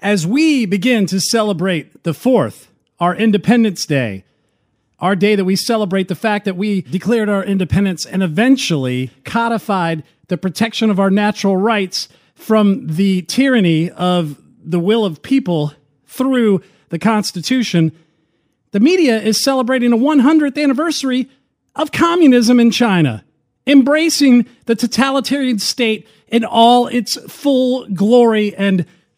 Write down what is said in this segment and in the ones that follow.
as we begin to celebrate the 4th, our Independence Day, our day that we celebrate the fact that we declared our independence and eventually codified the protection of our natural rights from the tyranny of the will of people through the Constitution, the media is celebrating a 100th anniversary of communism in China, embracing the totalitarian state in all its full glory and,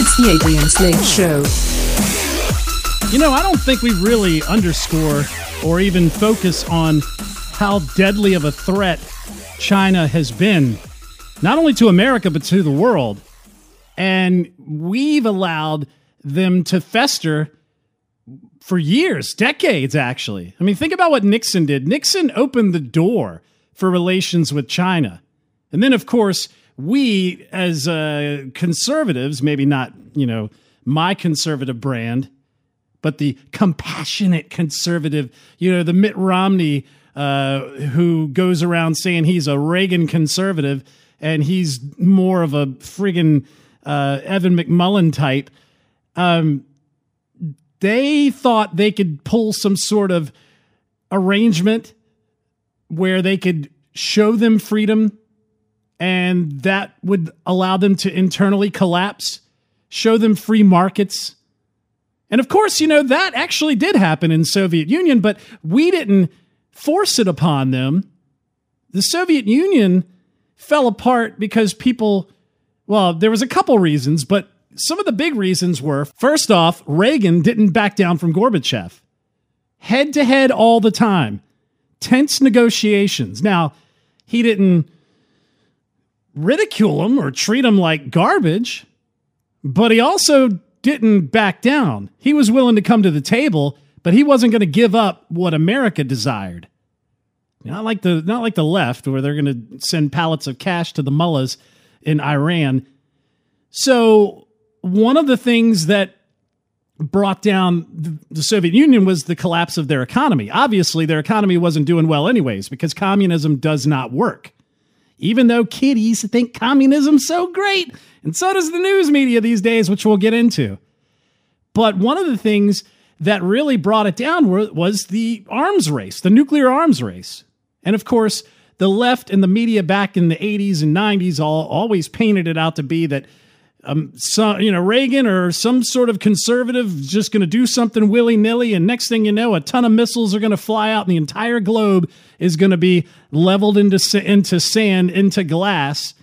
It's the Adrian Slade Show. You know, I don't think we really underscore or even focus on how deadly of a threat China has been, not only to America, but to the world. And we've allowed them to fester for years, decades, actually. I mean, think about what Nixon did. Nixon opened the door for relations with China. And then, of course, we as uh, conservatives, maybe not, you know, my conservative brand, but the compassionate conservative, you know, the Mitt Romney uh, who goes around saying he's a Reagan conservative and he's more of a friggin' uh, Evan McMullin type. Um, they thought they could pull some sort of arrangement where they could show them freedom and that would allow them to internally collapse, show them free markets. And of course, you know, that actually did happen in Soviet Union, but we didn't force it upon them. The Soviet Union fell apart because people well, there was a couple reasons, but some of the big reasons were first off, Reagan didn't back down from Gorbachev. Head to head all the time. Tense negotiations. Now, he didn't ridicule him or treat him like garbage, but he also didn't back down. He was willing to come to the table, but he wasn't going to give up what America desired. Not like the not like the left where they're going to send pallets of cash to the mullahs in Iran. So one of the things that brought down the Soviet Union was the collapse of their economy. Obviously, their economy wasn't doing well, anyways, because communism does not work. Even though kiddies think communism's so great, and so does the news media these days, which we'll get into. But one of the things that really brought it down was the arms race, the nuclear arms race. And of course, the left and the media back in the 80s and 90s all always painted it out to be that um, some, you know, Reagan or some sort of conservative just going to do something willy nilly, and next thing you know, a ton of missiles are going to fly out, and the entire globe is going to be leveled into into sand, into glass,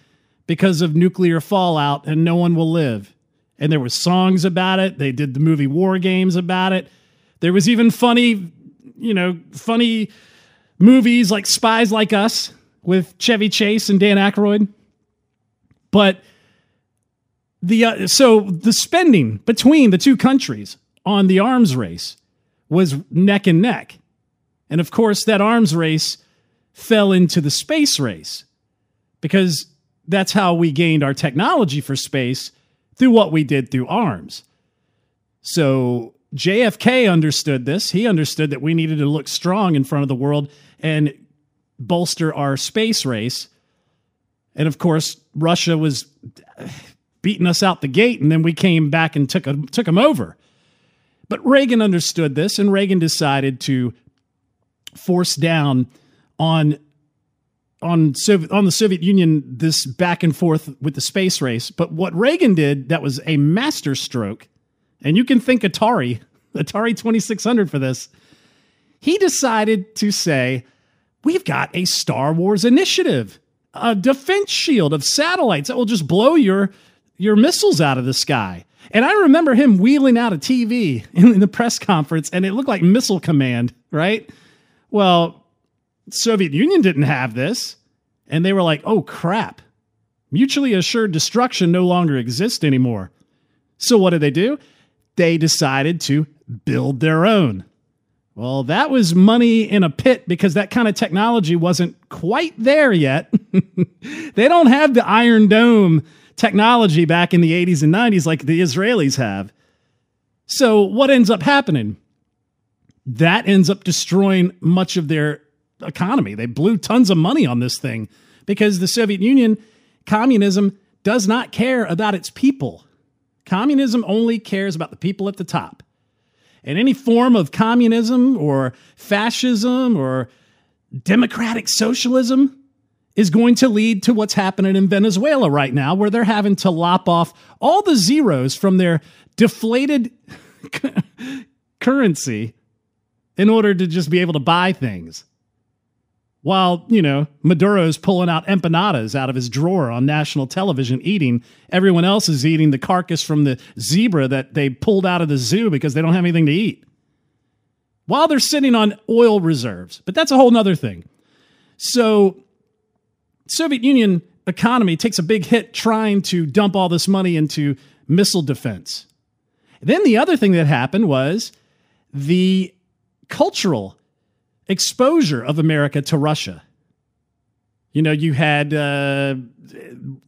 because of nuclear fallout, and no one will live. And there were songs about it. They did the movie War Games about it. There was even funny, you know, funny movies like Spies Like Us with Chevy Chase and Dan Aykroyd. But the uh, so the spending between the two countries on the arms race was neck and neck. And of course, that arms race fell into the space race because that's how we gained our technology for space through what we did through arms. So JFK understood this. He understood that we needed to look strong in front of the world and bolster our space race. And of course, Russia was beating us out the gate, and then we came back and took a, took them over. But Reagan understood this, and Reagan decided to force down on on Soviet, on the Soviet Union this back and forth with the space race. But what Reagan did that was a masterstroke, and you can thank Atari Atari 2600 for this. He decided to say, "We've got a Star Wars initiative, a defense shield of satellites that will just blow your your missiles out of the sky. And I remember him wheeling out a TV in, the press conference, and it looked like Missile Command, right? Well, Soviet Union didn't have this, and they were like, "Oh crap, mutually assured destruction no longer exists anymore." So what did they do? They decided to build their own. Well, that was money in a pit because that kind of technology wasn't quite there yet. they don't have the Iron Dome technology back in the 80s and 90s like the Israelis have. So, what ends up happening? That ends up destroying much of their economy. They blew tons of money on this thing because the Soviet Union, communism, does not care about its people. Communism only cares about the people at the top. And any form of communism or fascism or democratic socialism is going to lead to what's happening in Venezuela right now, where they're having to lop off all the zeros from their deflated currency in order to just be able to buy things while, you know, Maduro's pulling out empanadas out of his drawer on national television eating. Everyone else is eating the carcass from the zebra that they pulled out of the zoo because they don't have anything to eat. While they're sitting on oil reserves. But that's a whole nother thing. So, Soviet Union economy takes a big hit trying to dump all this money into missile defense. Then the other thing that happened was the cultural exposure of America to Russia. You know, you had uh,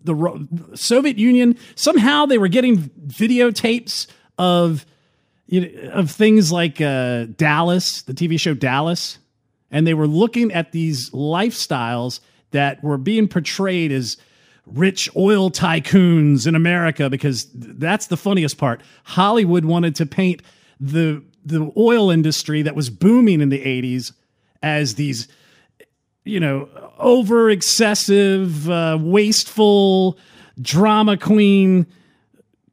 the Soviet Union. Somehow they were getting videotapes of you know, of things like uh, Dallas, the TV show Dallas, and they were looking at these lifestyles that were being portrayed as rich oil tycoons in America because that's the funniest part. Hollywood wanted to paint the the oil industry that was booming in the 80s as these, you know, over excessive, uh, wasteful drama queen,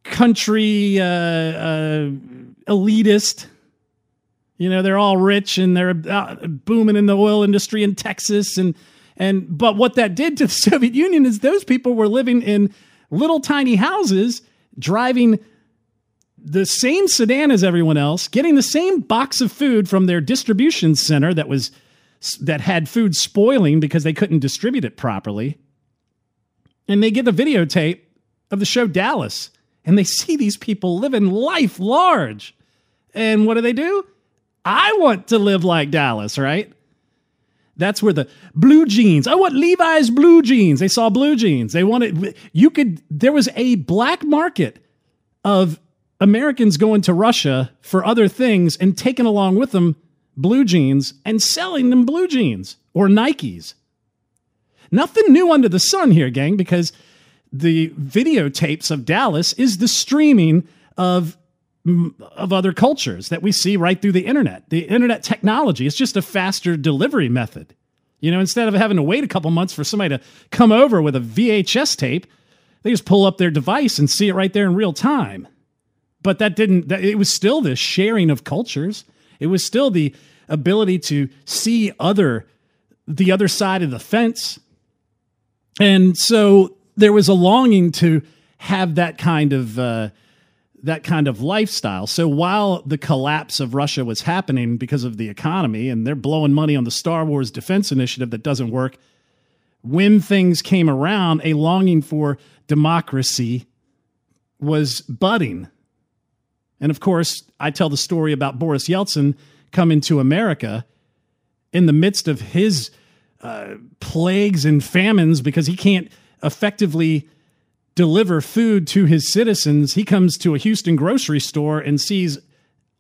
country uh, uh, elitist. You know, they're all rich and they're uh, booming in the oil industry in Texas and and but what that did to the Soviet Union is those people were living in little tiny houses, driving the same sedan as everyone else, getting the same box of food from their distribution center that was that had food spoiling because they couldn't distribute it properly. And they get the videotape of the show Dallas and they see these people living life large. And what do they do? I want to live like Dallas, right? That's where the blue jeans. Oh, I want Levi's blue jeans. They saw blue jeans. They wanted you could there was a black market of Americans going to Russia for other things and taking along with them blue jeans and selling them blue jeans or Nikes. Nothing new under the sun here, gang, because the videotapes of Dallas is the streaming of of other cultures that we see right through the internet. The internet technology is just a faster delivery method. You know, instead of having to wait a couple months for somebody to come over with a VHS tape, they just pull up their device and see it right there in real time. But that didn't, that, it was still the sharing of cultures. It was still the ability to see other, the other side of the fence. And so there was a longing to have that kind of, uh, that kind of lifestyle. So while the collapse of Russia was happening because of the economy and they're blowing money on the Star Wars defense initiative that doesn't work, when things came around, a longing for democracy was budding. And of course, I tell the story about Boris Yeltsin coming to America in the midst of his uh, plagues and famines because he can't effectively deliver food to his citizens, he comes to a Houston grocery store and sees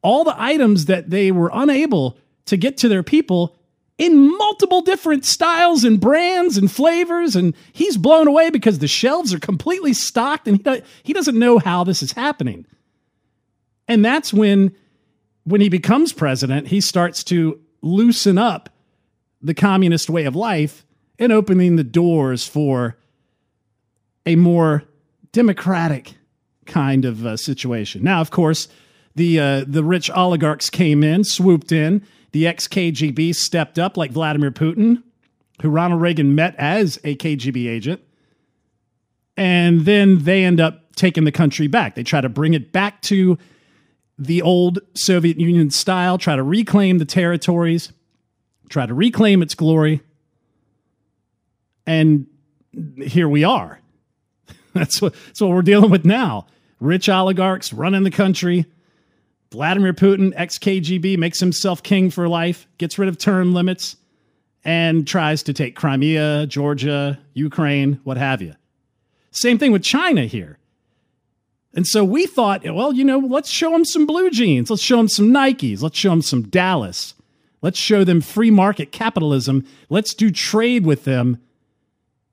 all the items that they were unable to get to their people in multiple different styles and brands and flavors. And he's blown away because the shelves are completely stocked and he, doesn't know how this is happening. And that's when, when he becomes president, he starts to loosen up the communist way of life and opening the doors for a more democratic kind of uh, situation. Now, of course, the uh, the rich oligarchs came in, swooped in. The ex KGB stepped up, like Vladimir Putin, who Ronald Reagan met as a KGB agent, and then they end up taking the country back. They try to bring it back to the old Soviet Union style, try to reclaim the territories, try to reclaim its glory, and here we are. That's what, that's what we're dealing with now. rich oligarchs running the country. Vladimir Putin, ex KGB, makes himself king for life, gets rid of term limits, and tries to take Crimea, Georgia, Ukraine, what have you. Same thing with China here. And so we thought, well, you know, let's show them some blue jeans. Let's show them some Nikes. Let's show them some Dallas. Let's show them free market capitalism. Let's do trade with them.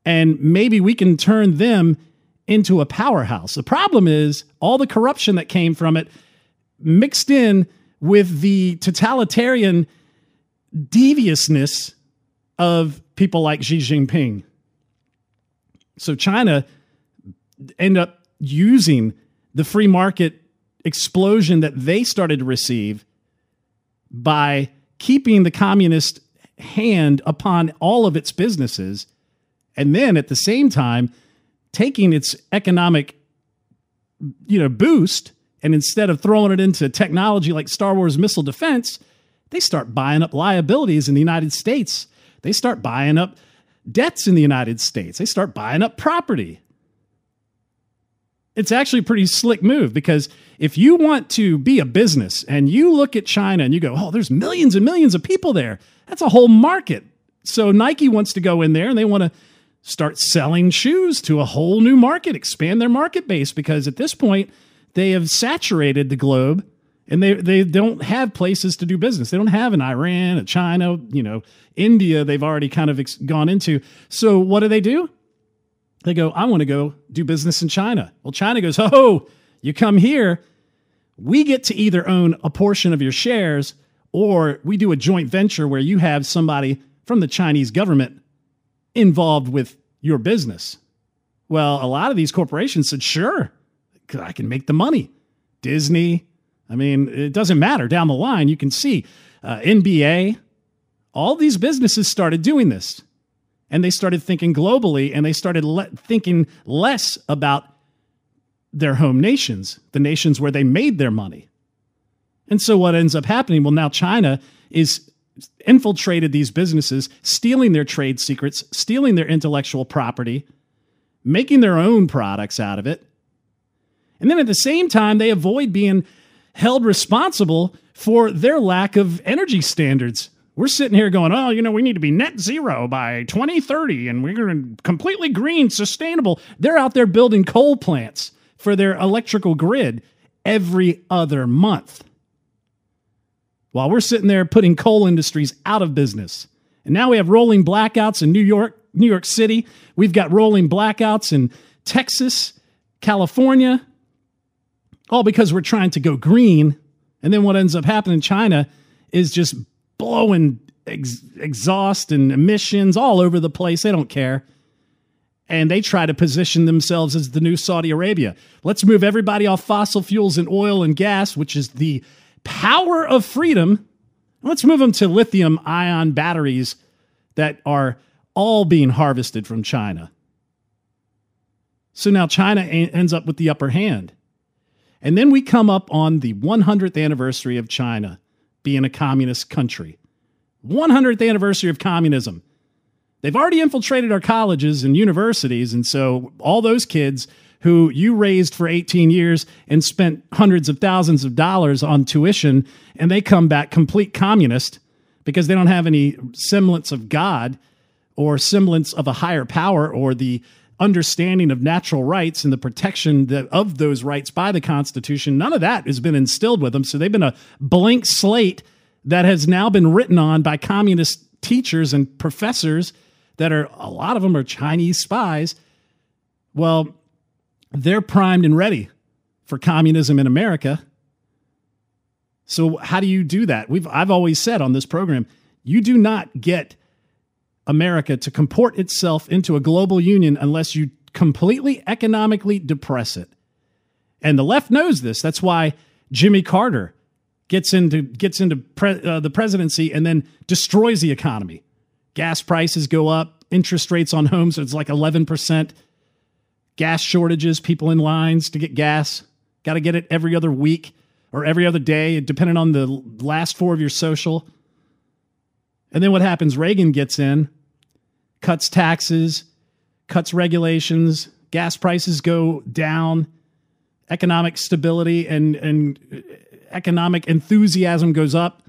And maybe we can turn them into a powerhouse. The problem is all the corruption that came from it mixed in with the totalitarian deviousness of people like Xi Jinping. So China end up using the free market explosion that they started to receive by keeping the communist hand upon all of its businesses and then at the same time taking its economic you know boost and instead of throwing it into technology like Star Wars missile defense they start buying up liabilities in the United States. They start buying up debts in the United States. They start buying up property. It's actually a pretty slick move because if you want to be a business and you look at China and you go, oh, there's millions and millions of people there, that's a whole market. So Nike wants to go in there and they want to start selling shoes to a whole new market, expand their market base because at this point they have saturated the globe and they they don't have places to do business. They don't have an Iran, a China, you know, India. They've already kind of ex- gone into. So what do they do? They go, I want to go do business in China. Well, China goes, oh, you come here, we get to either own a portion of your shares or we do a joint venture where you have somebody from the Chinese government involved with your business. Well, a lot of these corporations said, sure, I can make the money. Disney, I mean, it doesn't matter. Down the line, you can see uh, NBA, all these businesses started doing this and they started thinking globally and they started le- thinking less about their home nations, the nations where they made their money. And so what ends up happening? Well, now China is infiltrated these businesses, stealing their trade secrets, stealing their intellectual property, making their own products out of it. And then at the same time, they avoid being held responsible for their lack of energy standards. We're sitting here going, oh, you know, we need to be net zero by 2030 and we're going to completely green, sustainable. They're out there building coal plants for their electrical grid every other month. While we're sitting there putting coal industries out of business. And now we have rolling blackouts in New York, New York City. We've got rolling blackouts in Texas, California, all because we're trying to go green. And then what ends up happening in China is just blowing ex- exhaust and emissions all over the place. They don't care. And they try to position themselves as the new Saudi Arabia. Let's move everybody off fossil fuels and oil and gas, which is the power of freedom. Let's move them to lithium ion batteries that are all being harvested from China. So now China ends up with the upper hand. And then we come up on the 100th anniversary of China being a communist country. 100th anniversary of communism. They've already infiltrated our colleges and universities. And so all those kids who you raised for 18 years and spent hundreds of thousands of dollars on tuition, and they come back complete communist because they don't have any semblance of God or semblance of a higher power or the understanding of natural rights and the protection of those rights by the Constitution. None of that has been instilled with them. So they've been a blank slate that has now been written on by communist teachers and professors that are, a lot of them are Chinese spies. Well, they're primed and ready for communism in America. So how do you do that? We've I've always said on this program, you do not get America to comport itself into a global union unless you completely economically depress it. And the left knows this. That's why Jimmy Carter gets into gets into pre, uh, the presidency and then destroys the economy. Gas prices go up, interest rates on homes it's like 11%. Gas shortages, people in lines to get gas. Got to get it every other week or every other day, depending on the last four of your social. And then what happens? Reagan gets in, cuts taxes, cuts regulations, gas prices go down, economic stability and, and economic enthusiasm goes up,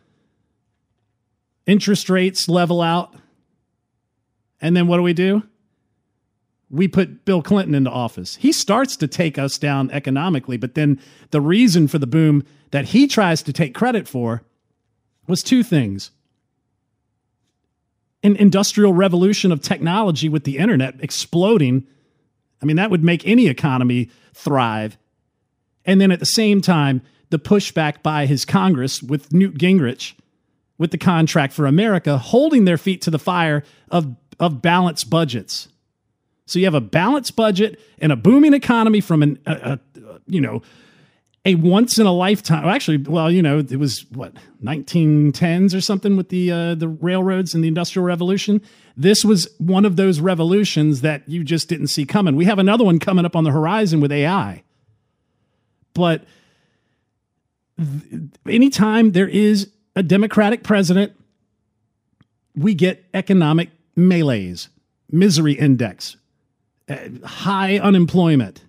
interest rates level out. And then what do we do? We put Bill Clinton into office. He starts to take us down economically, but then the reason for the boom that he tries to take credit for was two things an industrial revolution of technology with the internet exploding. I mean, that would make any economy thrive. And then at the same time, the pushback by his Congress with Newt Gingrich with the contract for America holding their feet to the fire of, of balanced budgets. So you have a balanced budget and a booming economy from an, a, a you know, a once in a lifetime. Actually, well, you know, it was what 1910s or something with the uh, the railroads and the Industrial Revolution. This was one of those revolutions that you just didn't see coming. We have another one coming up on the horizon with AI. But th- anytime there is a Democratic president, we get economic melees, misery index, high unemployment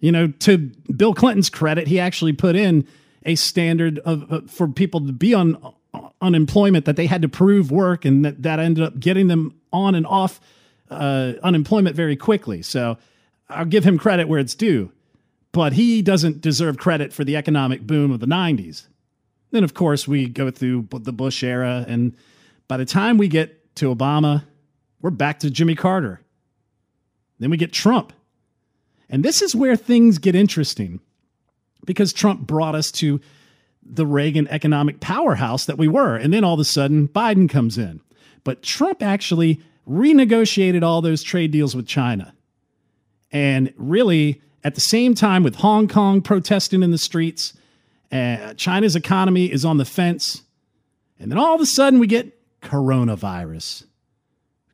you know, to Bill Clinton's credit, he actually put in a standard of uh, for people to be on uh, unemployment that they had to prove work, and that, that ended up getting them on and off uh, unemployment very quickly. So I'll give him credit where it's due, but he doesn't deserve credit for the economic boom of the '90s. Then, of course, we go through the Bush era, and by the time we get to Obama, we're back to Jimmy Carter. Then we get Trump. And this is where things get interesting because Trump brought us to the Reagan economic powerhouse that we were. And then all of a sudden, Biden comes in. But Trump actually renegotiated all those trade deals with China. And really, at the same time, with Hong Kong protesting in the streets, uh, China's economy is on the fence. And then all of a sudden, we get coronavirus.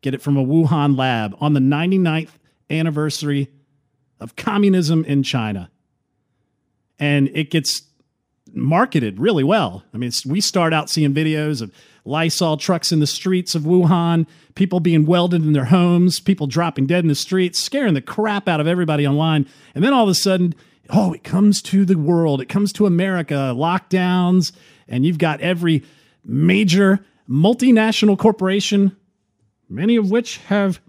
Get it from a Wuhan lab on the 99th anniversary of communism in China. And it gets marketed really well. I mean, we start out seeing videos of Lysol trucks in the streets of Wuhan, people being welded in their homes, people dropping dead in the streets, scaring the crap out of everybody online. And then all of a sudden, oh, it comes to the world, it comes to America, lockdowns, and you've got every major multinational corporation, many of which have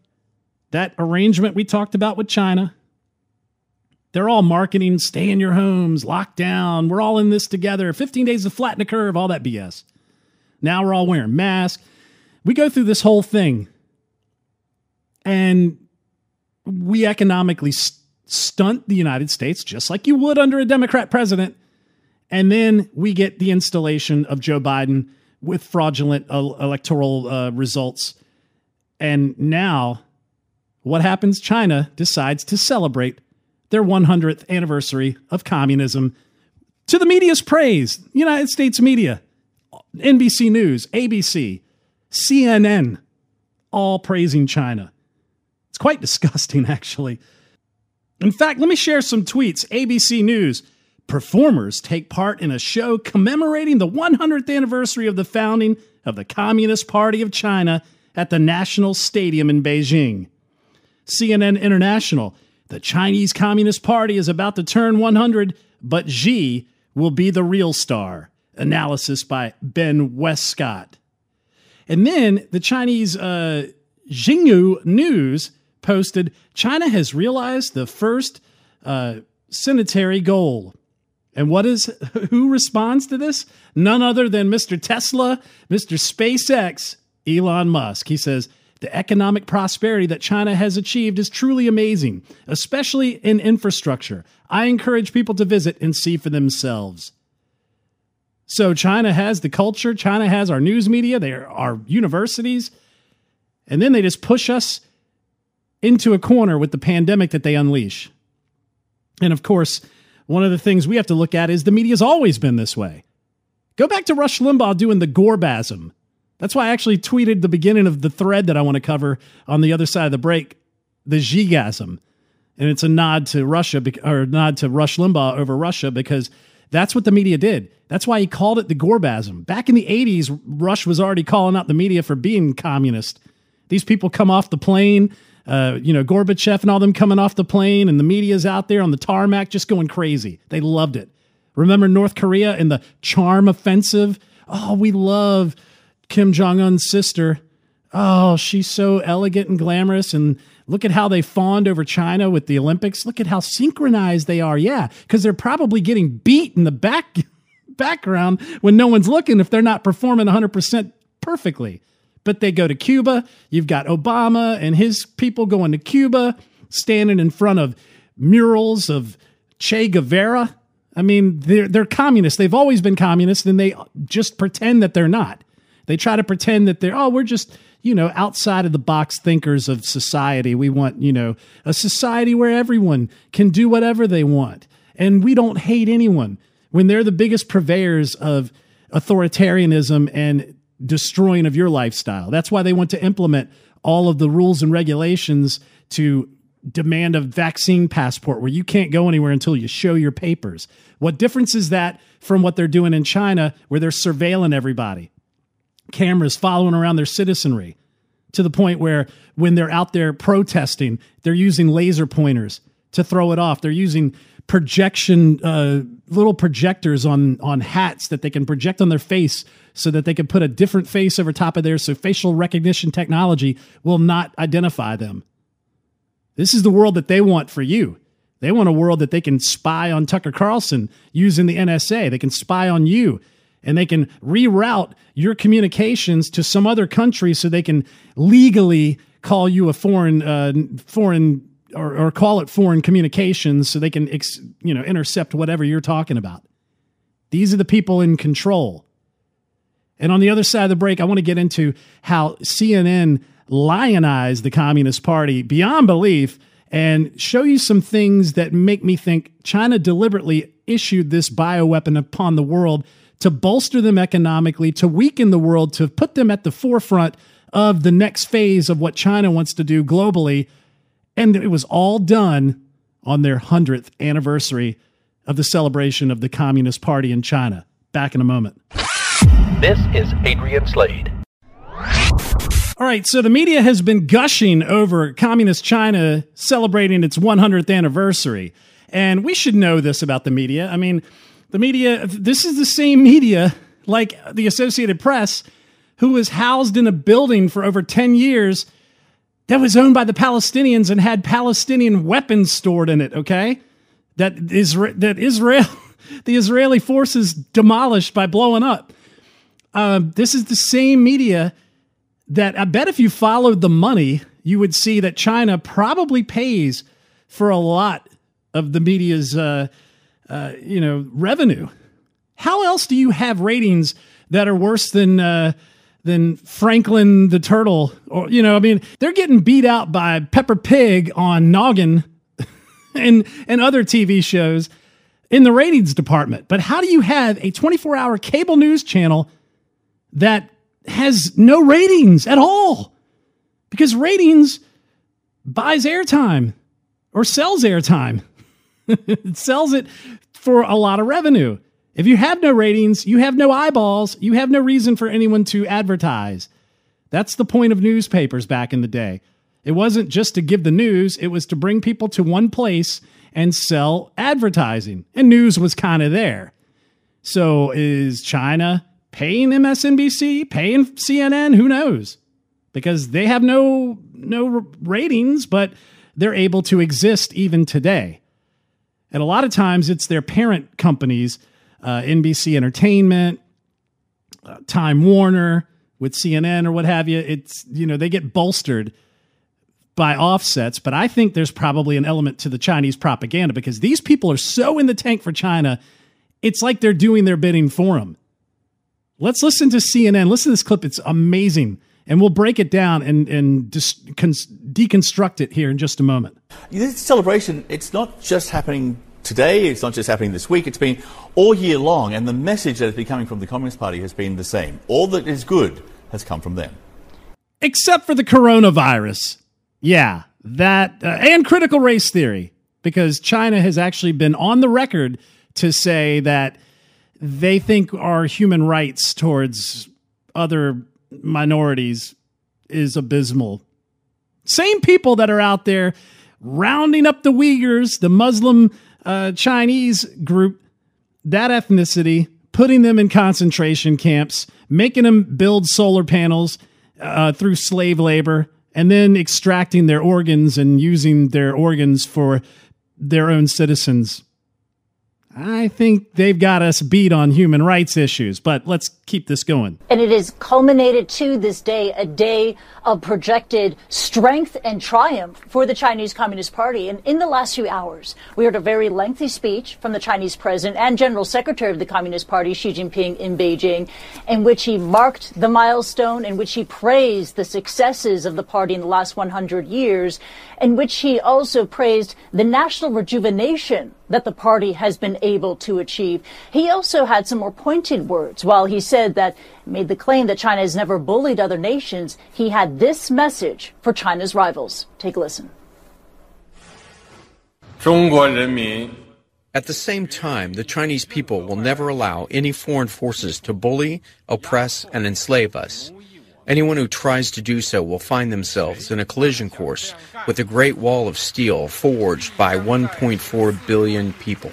that arrangement we talked about with China they're all marketing, stay in your homes, lockdown. We're all in this together. 15 days to flatten the curve, all that BS. Now we're all wearing masks. We go through this whole thing and we economically st- stunt the United States just like you would under a Democrat president. And then we get the installation of Joe Biden with fraudulent uh, electoral uh, results. And now what happens? China decides to celebrate their 100th anniversary of communism to the media's praise. United States media, NBC News, ABC, CNN, all praising China. It's quite disgusting, actually. In fact, let me share some tweets. ABC News performers take part in a show commemorating the 100th anniversary of the founding of the Communist Party of China at the National Stadium in Beijing. CNN International the Chinese Communist Party is about to turn 100, but Xi will be the real star. Analysis by Ben Westcott. And then the Chinese uh, News posted China has realized the first uh, centenary goal. And what is who responds to this? None other than Mr. Tesla, Mr. SpaceX, Elon Musk. He says, the economic prosperity that China has achieved is truly amazing, especially in infrastructure. I encourage people to visit and see for themselves. So, China has the culture, China has our news media, they are universities, and then they just push us into a corner with the pandemic that they unleash. And of course, one of the things we have to look at is the media's always been this way. Go back to Rush Limbaugh doing the Gorbasm. That's why I actually tweeted the beginning of the thread that I want to cover on the other side of the break, the Xigasm. And it's a nod to Russia or nod to Rush Limbaugh over Russia because that's what the media did. That's why he called it the Gorbasm. Back in the 80s, Rush was already calling out the media for being communist. These people come off the plane uh, you know, Gorbachev and all them coming off the plane, and the media's out there on the tarmac just going crazy. They loved it. Remember North Korea and the charm offensive? Oh, we love Kim Jong un's sister. Oh, she's so elegant and glamorous. And look at how they fawned over China with the Olympics. Look at how synchronized they are. Yeah, because they're probably getting beat in the back background when no one's looking if they're not performing 100% perfectly. But they go to Cuba. You've got Obama and his people going to Cuba, standing in front of murals of Che Guevara. I mean, they're, they're communists. They've always been communists, and they just pretend that they're not. They try to pretend that they're, oh, we're just, you know, outside of the box thinkers of society. We want, you know, a society where everyone can do whatever they want. And we don't hate anyone when they're the biggest purveyors of authoritarianism and destroying of your lifestyle. That's why they want to implement all of the rules and regulations to demand a vaccine passport where you can't go anywhere until you show your papers. What difference is that from what they're doing in China where they're surveilling everybody? Cameras following around their citizenry to the point where when they're out there protesting, they're using laser pointers to throw it off. They're using projection uh, little projectors on on hats that they can project on their face so that they can put a different face over top of theirs so facial recognition technology will not identify them. This is the world that they want for you. They want a world that they can spy on Tucker Carlson using the NSA. They can spy on you and they can reroute your communications to some other country so they can legally call you a foreign uh, foreign or, or, call it foreign communications so they can ex, you know intercept whatever you're talking about. These are the people in control. And on the other side of the break, I want to get into how CNN lionized the Communist Party beyond belief and show you some things that make me think China deliberately issued this bioweapon upon the world to bolster them economically, to weaken the world, to put them at the forefront of the next phase of what China wants to do globally. And it was all done on their 100th anniversary of the celebration of the Communist Party in China. Back in a moment. This is Adrian Slade. All right, so the media has been gushing over Communist China celebrating its 100th anniversary. And we should know this about the media. I mean, the media, this is the same media like the Associated Press, who was housed in a building for over 10 years that was owned by the Palestinians and had Palestinian weapons stored in it, okay? That, that Israel, the Israeli forces demolished by blowing up. Uh, this is the same media that I bet if you followed the money, you would see that China probably pays for a lot of the media's, uh, uh, you know, revenue. How else do you have ratings that are worse than uh, than Franklin the Turtle? Or you know, I mean, they're getting beat out by Peppa Pig on Noggin and and other TV shows in the ratings department. But how do you have a 24 hour cable news channel that has no ratings at all because ratings buys airtime or sells airtime. it sells it for a lot of revenue. If you have no ratings, you have no eyeballs, you have no reason for anyone to advertise. That's the point of newspapers back in the day. It wasn't just to give the news, it was to bring people to one place and sell advertising. And news was kind of there. So is China paying MSNBC, paying CNN, who knows? Because they have no no ratings, but they're able to exist even today. And a lot of times it's their parent companies, uh, NBC Entertainment, uh, Time Warner with CNN or what have you. It's you know they get bolstered by offsets, but I think there's probably an element to the Chinese propaganda because these people are so in the tank for China. It's like they're doing their bidding for them. Let's listen to CNN. Listen to this clip. It's amazing. And we'll break it down and, and dis- deconstruct it here in just a moment. This celebration, it's not just happening today, it's not just happening this week, it's been all year long. And the message that has been coming from the Communist Party has been the same. All that is good has come from them. Except for the coronavirus. Yeah, that, uh, and critical race theory, because China has actually been on the record to say that they think our human rights towards other minorities is abysmal. Same people that are out there rounding up the Uyghurs, the Muslim uh, Chinese group, that ethnicity, putting them in concentration camps, making them build solar panels uh, through slave labor, and then extracting their organs and using their organs for their own citizens. I think they've got us beat on human rights issues, but let's keep this going. And it has culminated to this day, a day of projected strength and triumph for the Chinese Communist Party. And in the last few hours, we heard a very lengthy speech from the Chinese president and General Secretary of the Communist Party, Xi Jinping, in Beijing, in which he marked the milestone, in which he praised the successes of the party in the last 100 years, in which he also praised the national rejuvenation that the party has been able to achieve. He also had some more pointed words. While he said that, made the claim that China has never bullied other nations, he had this message for China's rivals. Take a listen. At the same time, the Chinese people will never allow any foreign forces to bully, oppress, and enslave us. Anyone who tries to do so will find themselves in a collision course with the Great Wall of Steel forged by 1.4 billion people.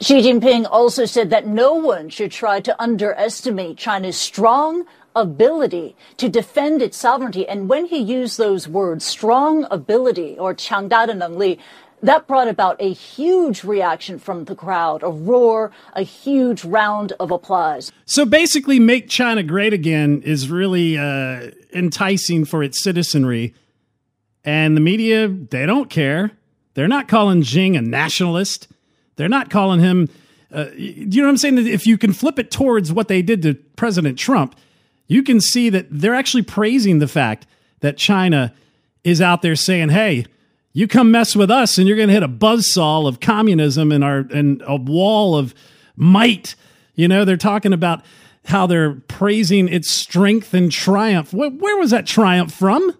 Xi Jinping also said that no one should try to underestimate China's strong ability to defend its sovereignty. And when he used those words, strong ability or 强大的能力, that brought about a huge reaction from the crowd, a roar, a huge round of applause. So basically, make China great again is really uh, enticing for its citizenry. And the media, they don't care. They're not calling Xi a nationalist. They're not calling him. Uh, you know what I'm saying? If you can flip it towards what they did to President Trump, you can see that they're actually praising the fact that China is out there saying, hey, you come mess with us and you're going to hit a buzzsaw of communism and our and a wall of might. You know, they're talking about how they're praising its strength and triumph. Where, where was that triumph from?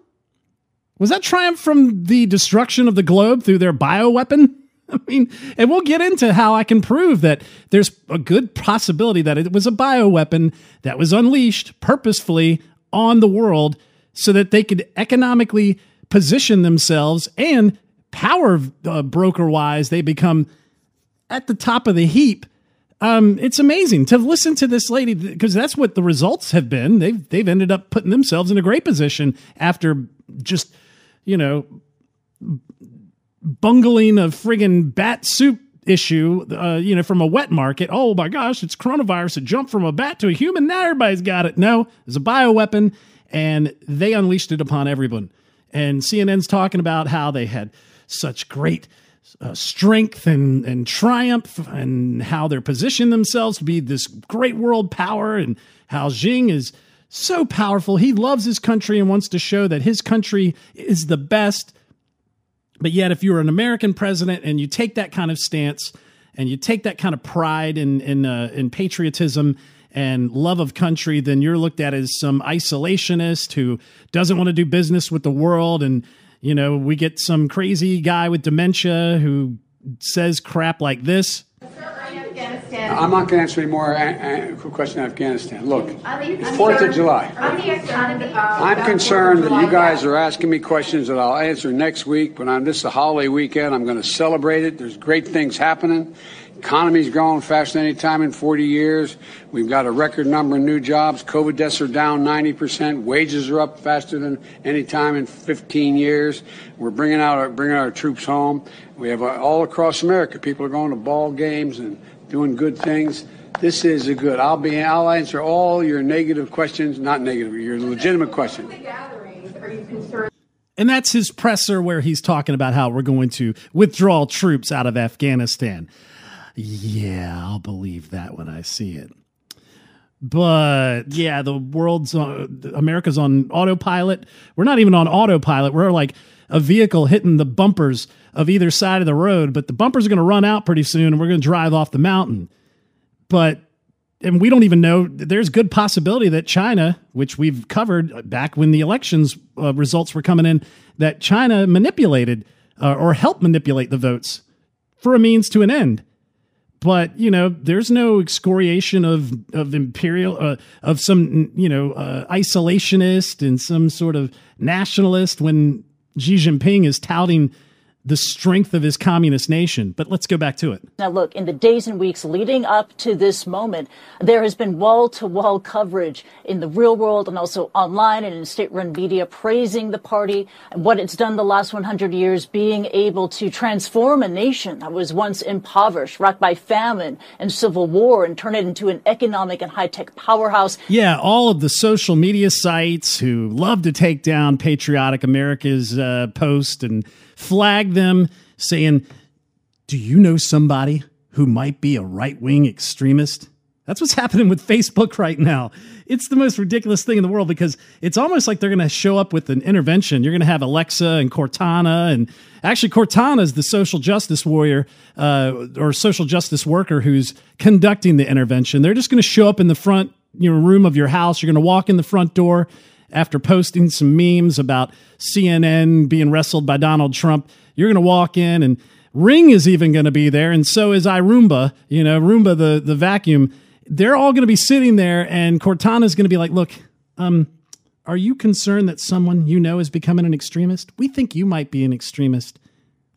Was that triumph from the destruction of the globe through their bioweapon? I mean, and we'll get into how I can prove that there's a good possibility that it was a bioweapon that was unleashed purposefully on the world so that they could economically position themselves and power uh, broker wise, they become at the top of the heap. Um, it's amazing to listen to this lady because that's what the results have been. They've they've ended up putting themselves in a great position after just you know bungling a friggin' bat soup issue, uh, you know, from a wet market. Oh my gosh, it's coronavirus. It jumped from a bat to a human. Now everybody's got it. No, it's a bioweapon, and they unleashed it upon everyone. And CNN's talking about how they had such great uh, strength and, and triumph and how they're positioned themselves to be this great world power and how Xi is so powerful. He loves his country and wants to show that his country is the best. But yet, if you're an American president and you take that kind of stance and you take that kind of pride in in, uh, in patriotism and love of country, then you're looked at as some isolationist who doesn't want to do business with the world. And, you know, we get some crazy guy with dementia who says crap like this. I'm not going to answer any more uh, uh, a- a- question on Afghanistan. Look, it's 4th of July. I'm concerned that you guys are asking me questions that I'll answer next week. But on this is a holiday weekend, I'm going to celebrate it. There's great things happening. Economy's growing faster than any time in 40 years. We've got a record number of new jobs. COVID deaths are down 90%. Wages are up faster than any time in 15 years. We're bringing out our, bringing our troops home. We have uh, all across America. People are going to ball games and doing good things. This is a good. I'll be. I'll answer all your negative questions. Not negative. Your legitimate questions. And that's his presser where he's talking about how we're going to withdraw troops out of Afghanistan. Yeah, I'll believe that when I see it. But yeah, the world's on, America's on autopilot. We're not even on autopilot. We're like a vehicle hitting the bumpers of either side of the road, but the bumpers are going to run out pretty soon and we're going to drive off the mountain. But and we don't even know there's good possibility that China, which we've covered back when the elections uh, results were coming in, that China manipulated uh, or helped manipulate the votes for a means to an end but you know there's no excoriation of of imperial uh, of some you know uh, isolationist and some sort of nationalist when Xi Jinping is touting the strength of his communist nation. But let's go back to it. Now, look, in the days and weeks leading up to this moment, there has been wall to wall coverage in the real world and also online and in state run media praising the party and what it's done the last 100 years, being able to transform a nation that was once impoverished, rocked by famine and civil war, and turn it into an economic and high tech powerhouse. Yeah, all of the social media sites who love to take down Patriotic America's uh, post and flag them saying, Do you know somebody who might be a right wing extremist? That's what's happening with Facebook right now. It's the most ridiculous thing in the world because it's almost like they're going to show up with an intervention. You're going to have Alexa and Cortana, and actually, Cortana is the social justice warrior uh, or social justice worker who's conducting the intervention. They're just going to show up in the front you know, room of your house. You're going to walk in the front door after posting some memes about CNN being wrestled by Donald Trump. You're going to walk in and Ring is even going to be there, and so is iRoomba. You know, Roomba the the vacuum. They're all going to be sitting there, and Cortana is going to be like, "Look, um, are you concerned that someone you know is becoming an extremist? We think you might be an extremist.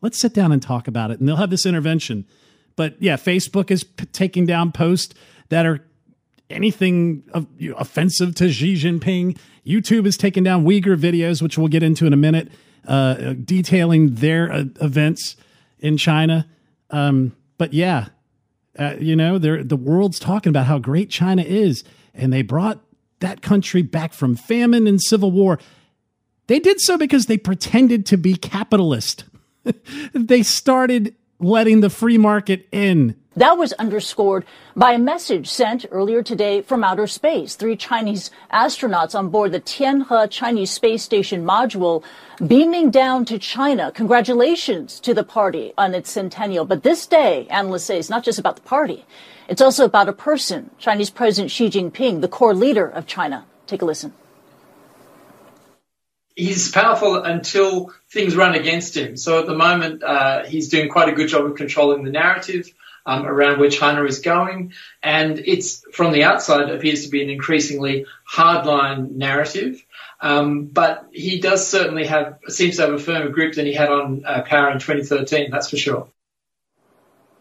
Let's sit down and talk about it." And they'll have this intervention. But yeah, Facebook is p- taking down posts that are anything offensive to Xi Jinping. YouTube is taking down Uyghur videos, which we'll get into in a minute, uh, detailing their uh, events in China. Um, but yeah, uh, you know, the world's talking about how great China is, and they brought that country back from famine and civil war. They did so because they pretended to be capitalist. they started letting the free market in. That was underscored by a message sent earlier today from outer space. Three Chinese astronauts on board the Tianhe Chinese Space Station module beaming down to China. Congratulations to the party on its centennial. But this day, analysts say, is not just about the party. It's also about a person, Chinese President Xi Jinping, the core leader of China. Take a listen he's powerful until things run against him. So at the moment, uh, he's doing quite a good job of controlling the narrative um, around where China is going. And it's from the outside appears to be an increasingly hardline narrative. Um, but he does certainly have, seems to have a firmer grip than he had on uh, power in 2013, that's for sure.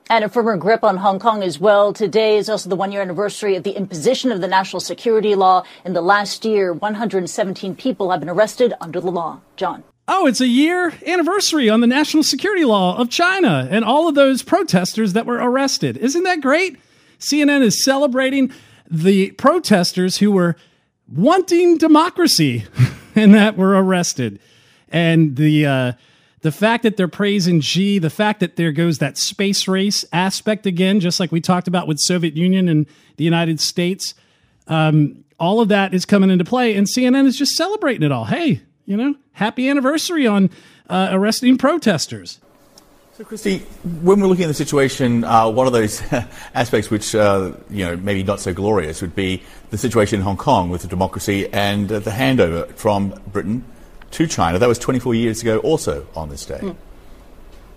And a firmer grip on Hong Kong as well. Today is also the one year anniversary of the imposition of the national security law. In the last year, 117 people have been arrested under the law. John. Oh, it's a year anniversary on the national security law of China and all of those protesters that were arrested. Isn't that great? CNN is celebrating the protesters who were wanting democracy and that were arrested. And the uh, the fact that they're praising Xi, the fact that there goes that space race aspect again, just like we talked about with Soviet Union and the United States, um, all of that is coming into play, and CNN is just celebrating it all. Hey, you know, happy anniversary on uh, arresting protesters. So, Christy, when we're looking at the situation, uh, one of those aspects which, uh, you know, maybe not so glorious would be the situation in Hong Kong with the democracy and uh, the handover from Britain to China. That was 24 years ago, also on this day. Mm.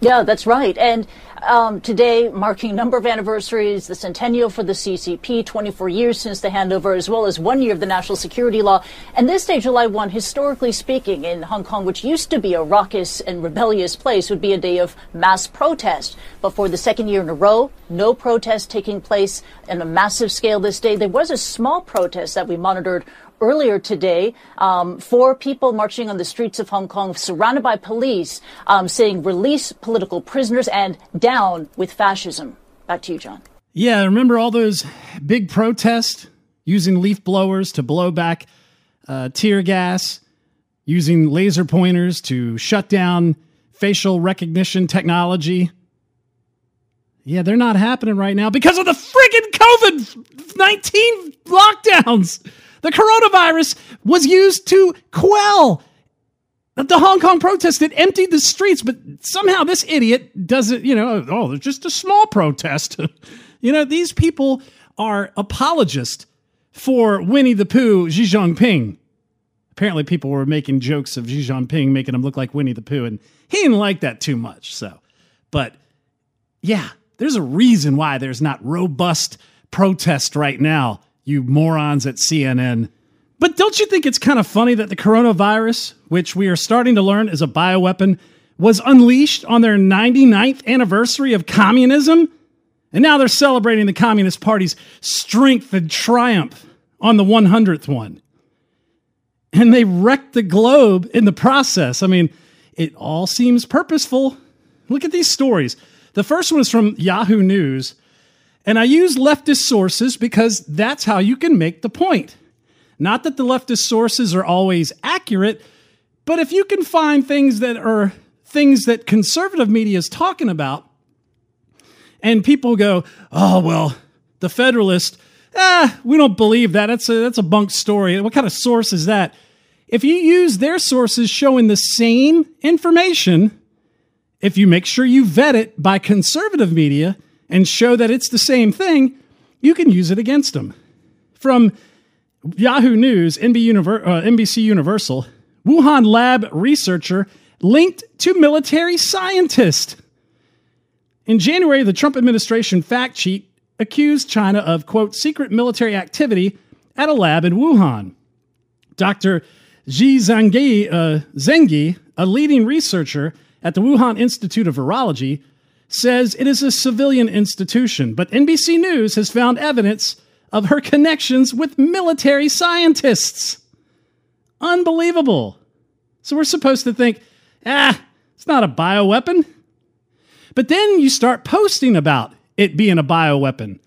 Yeah, that's right. And um, today, marking a number of anniversaries, the centennial for the CCP, 24 years since the handover, as well as one year of the national security law. And this day, July 1, historically speaking, in Hong Kong, which used to be a raucous and rebellious place, would be a day of mass protest. But for the second year in a row, no protest taking place on a massive scale this day. There was a small protest that we monitored earlier today, um, four people marching on the streets of Hong Kong, surrounded by police, um, saying release political prisoners and down with fascism. Back to you, John. Yeah, remember all those big protests using leaf blowers to blow back uh, tear gas, using laser pointers to shut down facial recognition technology. Yeah, they're not happening right now because of the friggin' COVID 19 lockdowns. The coronavirus was used to quell the Hong Kong protest that emptied the streets, but somehow this idiot doesn't, you know, oh, it's just a small protest. you know, these people are apologists for Winnie the Pooh, Xi Jinping. Apparently, people were making jokes of Xi Jinping, making him look like Winnie the Pooh, and he didn't like that too much. So, but yeah, there's a reason why there's not robust protest right now you morons at CNN. But don't you think it's kind of funny that the coronavirus which we are starting to learn is a bioweapon, was unleashed on their 99th anniversary of communism. And now they're celebrating the Communist Party's strength and triumph on the 100th one. And they wrecked the globe in the process. I mean, it all seems purposeful. Look at these stories. The first one is from Yahoo News. And I use leftist sources because that's how you can make the point. Not that the leftist sources are always accurate, but if you can find things that are things that conservative media is talking about, and people go, oh, well, the Federalist, ah, we don't believe that. That's a, that's a bunk story. What kind of source is that? If you use their sources showing the same information, if you make sure you vet it by conservative media and show that it's the same thing, you can use it against them. From Yahoo News, NBC uh, Universal, Wuhan lab researcher linked to military scientist. In January, the Trump administration fact sheet accused China of, quote, secret military activity at a lab in Wuhan. Dr. Zhangyi, uh, Zengyi, a leading researcher at the Wuhan Institute of Virology, says it is a civilian institution, but NBC News has found evidence of her connections with military scientists. Unbelievable. So we're supposed to think, ah, it's not a bioweapon. But then you start posting about it being a bioweapon,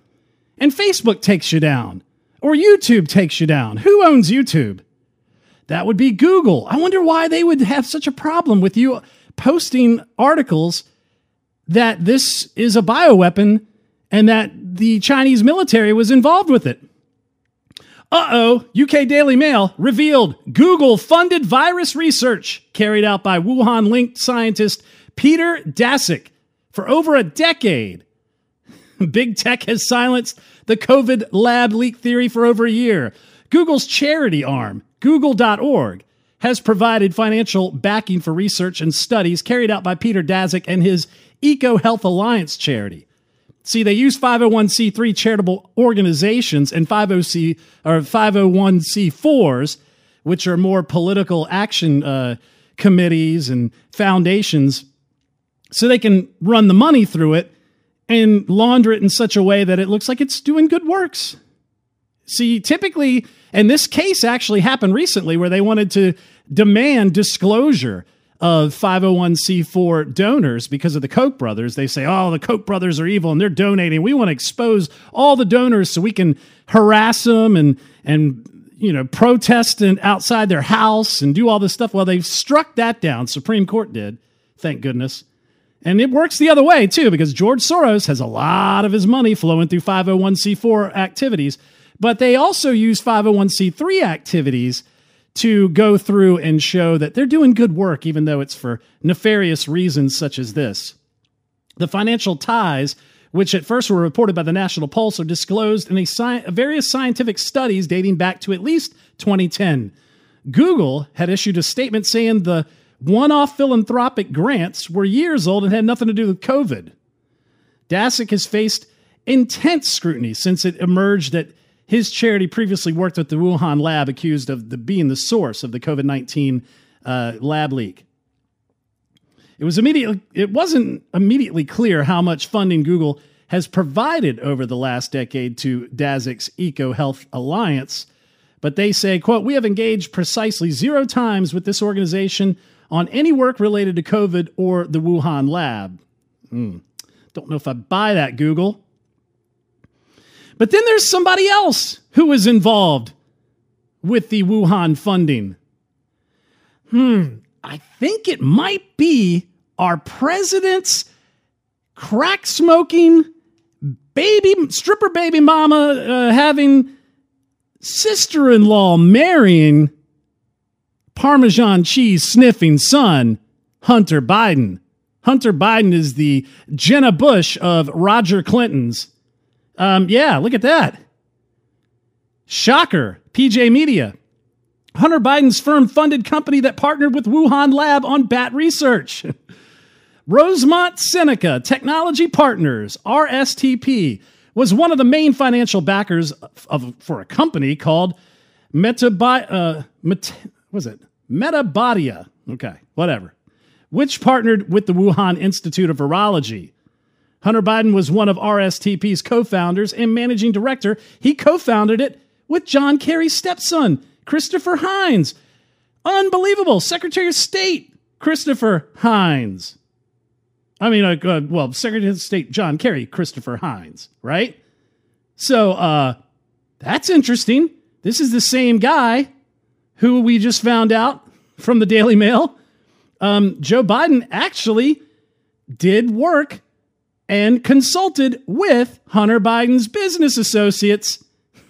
and Facebook takes you down, or YouTube takes you down. Who owns YouTube? That would be Google. I wonder why they would have such a problem with you posting articles that this is a bioweapon and that the Chinese military was involved with it. Uh oh, UK Daily Mail revealed Google funded virus research carried out by Wuhan linked scientist Peter Daszak for over a decade. Big tech has silenced the COVID lab leak theory for over a year. Google's charity arm, google.org, has provided financial backing for research and studies carried out by Peter Daszak and his Eco Health Alliance charity. See, they use 501c3 charitable organizations and 50C or 501c4s, which are more political action uh, committees and foundations, so they can run the money through it and launder it in such a way that it looks like it's doing good works. See, typically, and this case actually happened recently where they wanted to demand disclosure of 501c4 donors because of the Koch brothers. They say, oh, the Koch brothers are evil and they're donating. We want to expose all the donors so we can harass them and, and you know, protest and outside their house and do all this stuff. Well, they've struck that down. Supreme Court did, thank goodness. And it works the other way, too, because George Soros has a lot of his money flowing through 501c4 activities, but they also use 501c3 activities to go through and show that they're doing good work, even though it's for nefarious reasons such as this. The financial ties, which at first were reported by the National Pulse, are disclosed in sci- various scientific studies dating back to at least 2010. Google had issued a statement saying the one off philanthropic grants were years old and had nothing to do with COVID. Daszak has faced intense scrutiny since it emerged that his charity previously worked with the Wuhan lab accused of the, being the source of the COVID 19 uh, lab leak. It was immediately it wasn't immediately clear how much funding Google has provided over the last decade to Daszak's Eco Health Alliance, but they say, quote, we have engaged precisely zero times with this organization on any work related to COVID or the Wuhan lab. Mm. Don't know if I buy that, Google. But then there's somebody else who was involved with the Wuhan funding. Hmm, I think it might be our president's crack smoking baby stripper baby mama uh, having sister in law marrying Parmesan cheese sniffing son, Hunter Biden. Hunter Biden is the Jenna Bush of Roger Clinton's um, yeah, look at that. Shocker. PJ Media. Hunter Biden's firm funded company that partnered with Wuhan Lab on bat research. Rosemont Seneca Technology Partners, RSTP, was one of the main financial backers of, of for a company called Metabi, uh, Met, was it? Metabodia. Okay, whatever. Which partnered with the Wuhan Institute of Virology. Hunter Biden was one of RSTP's co founders and managing director. He co founded it with John Kerry's stepson, Christopher Heinz. Unbelievable. Secretary of State, Christopher Heinz. I mean, uh, well, Secretary of State John Kerry, Christopher Heinz, right? So uh, that's interesting. This is the same guy who we just found out from the Daily Mail. Um, Joe Biden actually did work and consulted with Hunter Biden's business associates.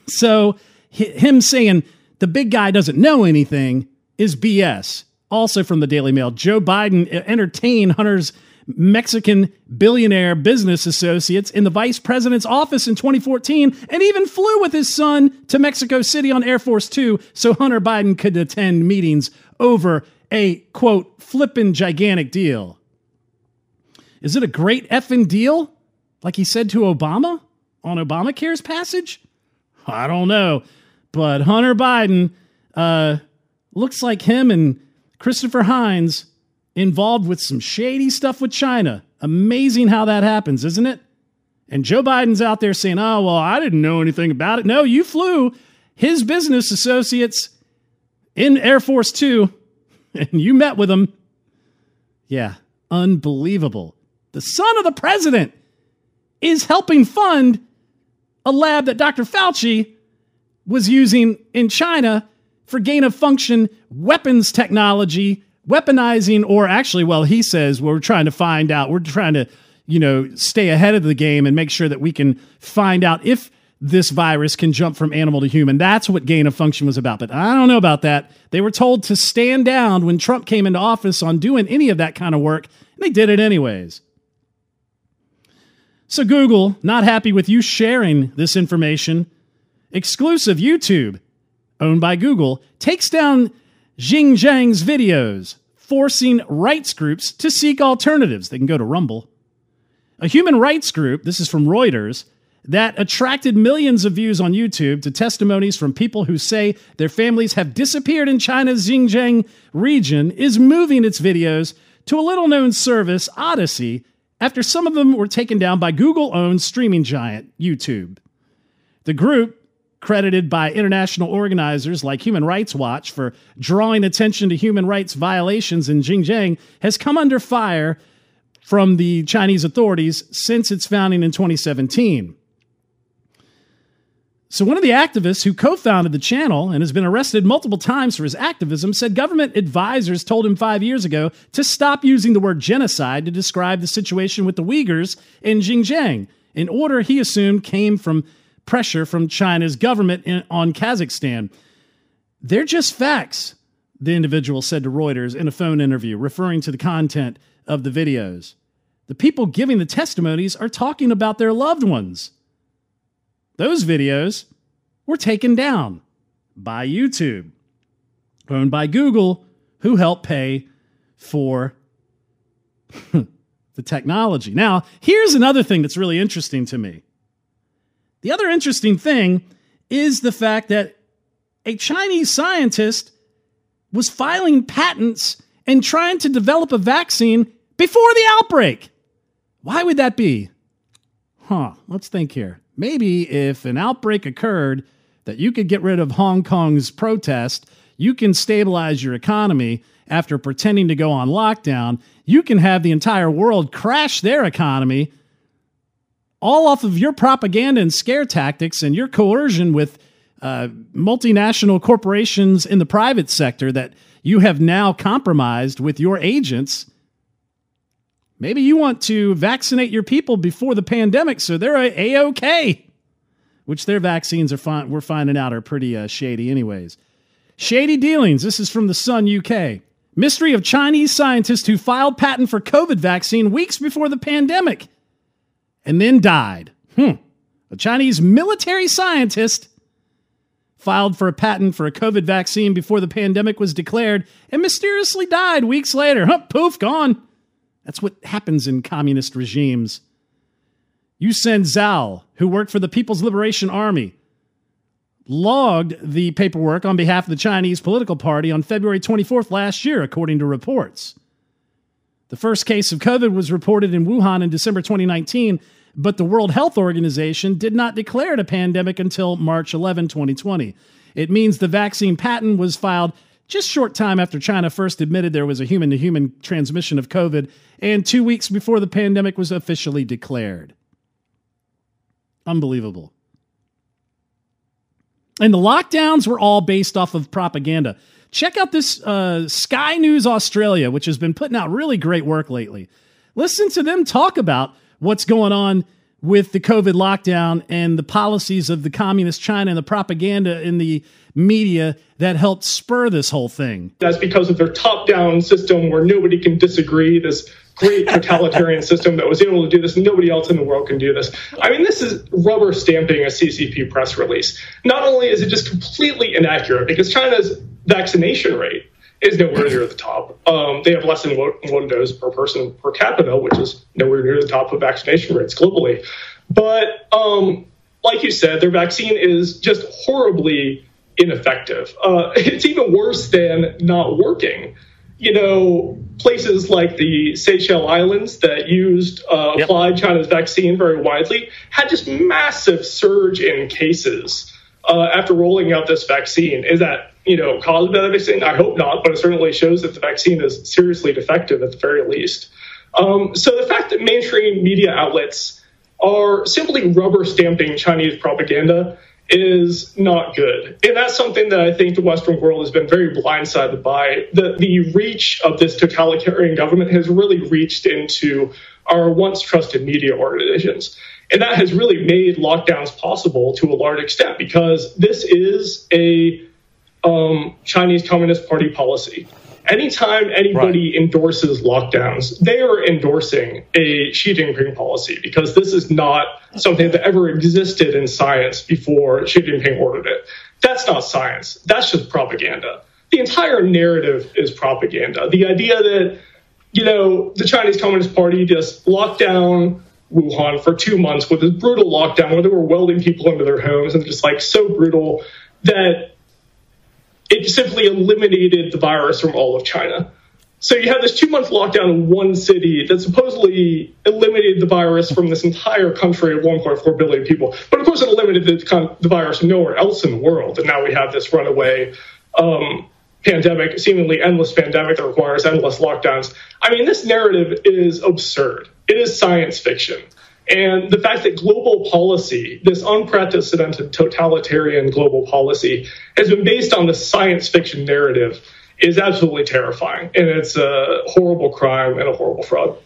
So him saying the big guy doesn't know anything is BS. Also from the Daily Mail, Joe Biden entertained Hunter's Mexican billionaire business associates in the vice president's office in 2014 and even flew with his son to Mexico City on Air Force Two so Hunter Biden could attend meetings over a quote, flippin' gigantic deal. Is it a great effing deal? Like he said to Obama on Obamacare's passage? I don't know. But Hunter Biden uh, looks like him and Christopher Heinz involved with some shady stuff with China. Amazing how that happens, isn't it? And Joe Biden's out there saying, oh, well, I didn't know anything about it. No, you flew his business associates in Air Force Two and you met with them. Yeah, unbelievable. The son of the president is helping fund a lab that Dr. Fauci was using in China for gain of function weapons technology weaponizing, or actually, well, he says we're trying to find out, we're trying to, you know, stay ahead of the game and make sure that we can find out if this virus can jump from animal to human. That's what gain of function was about. But I don't know about that. They were told to stand down when Trump came into office on doing any of that kind of work, and they did it anyways. So, Google, not happy with you sharing this information, exclusive YouTube, owned by Google, takes down Xinjiang's videos, forcing rights groups to seek alternatives. They can go to Rumble. A human rights group, this is from Reuters, that attracted millions of views on YouTube to testimonies from people who say their families have disappeared in China's Xinjiang region, is moving its videos to a little known service, Odysee, after some of them were taken down by Google owned streaming giant YouTube. The group credited by international organizers like Human Rights Watch for drawing attention to human rights violations in Xinjiang, has come under fire from the Chinese authorities since its founding in 2017. So, one of the activists who co founded the channel and has been arrested multiple times for his activism said government advisors told him five years ago to stop using the word genocide to describe the situation with the Uyghurs in Xinjiang, an order he assumed came from pressure from China's government in, on Kazakhstan. They're just facts, the individual said to Reuters in a phone interview, referring to the content of the videos. The people giving the testimonies are talking about their loved ones. Those videos were taken down by YouTube, owned by Google, who helped pay for the technology. Now, here's another thing that's really interesting to me. The other interesting thing is the fact that a Chinese scientist was filing patents and trying to develop a vaccine before the outbreak. Why would that be? Huh, let's think here. Maybe if an outbreak occurred that you could get rid of Hong Kong's protest, you can stabilize your economy after pretending to go on lockdown. You can have the entire world crash their economy all off of your propaganda and scare tactics and your coercion with uh, multinational corporations in the private sector that you have now compromised with your agents. Maybe you want to vaccinate your people before the pandemic so they're a okay, which their vaccines are we're finding out are pretty uh, shady, anyways. Shady dealings. This is from the Sun UK. Mystery of Chinese scientist who filed patent for COVID vaccine weeks before the pandemic and then died. Hmm. A Chinese military scientist filed for a patent for a COVID vaccine before the pandemic was declared and mysteriously died weeks later. Huh, poof, gone. That's what happens in communist regimes. Yu Sen Zhao, who worked for the People's Liberation Army, logged the paperwork on behalf of the Chinese political party on February 24th last year, according to reports. The first case of COVID was reported in Wuhan in December 2019, but the World Health Organization did not declare it a pandemic until March 11, 2020. It means the vaccine patent was filed just short time after China first admitted there was a human to human transmission of COVID and two weeks before the pandemic was officially declared. Unbelievable. And the lockdowns were all based off of propaganda. Check out this uh, Sky News Australia, which has been putting out really great work lately. Listen to them talk about what's going on with the COVID lockdown and the policies of the communist China and the propaganda in the media that helped spur this whole thing. That's because of their top down system where nobody can disagree, this great totalitarian system that was able to do this. Nobody else in the world can do this. I mean, this is rubber stamping a CCP press release. Not only is it just completely inaccurate because China's vaccination rate is nowhere near the top. Um, they have less than one, one dose per person per capita, which is nowhere near the top of vaccination rates globally. But um, like you said, their vaccine is just horribly ineffective. Uh, it's even worse than not working. You know, places like the Seychelles Islands that used uh, yep. applied China's vaccine very widely had just massive surge in cases uh, after rolling out this vaccine. Is that you know, caused by the vaccine? I hope not, but it certainly shows that the vaccine is seriously defective at the very least. Um, so the fact that mainstream media outlets are simply rubber stamping Chinese propaganda is not good. And that's something that I think the Western world has been very blindsided by. The, the reach of this totalitarian government has really reached into our once trusted media organizations. And that has really made lockdowns possible to a large extent because this is a um, Chinese Communist Party policy. Anytime anybody right. endorses lockdowns, they are endorsing a Xi Jinping policy because this is not something that ever existed in science before Xi Jinping ordered it. That's not science. That's just propaganda. The entire narrative is propaganda. The idea that, you know, the Chinese Communist Party just locked down Wuhan for two months with this brutal lockdown where they were welding people into their homes and just like so brutal that it simply eliminated the virus from all of China. So you have this two month lockdown in one city that supposedly eliminated the virus from this entire country of 1.4 billion people. But of course, it eliminated the, the virus nowhere else in the world. And now we have this runaway um, pandemic, seemingly endless pandemic that requires endless lockdowns. I mean, this narrative is absurd. It is science fiction. And the fact that global policy, this unprecedented totalitarian global policy, has been based on the science fiction narrative is absolutely terrifying. And it's a horrible crime and a horrible fraud.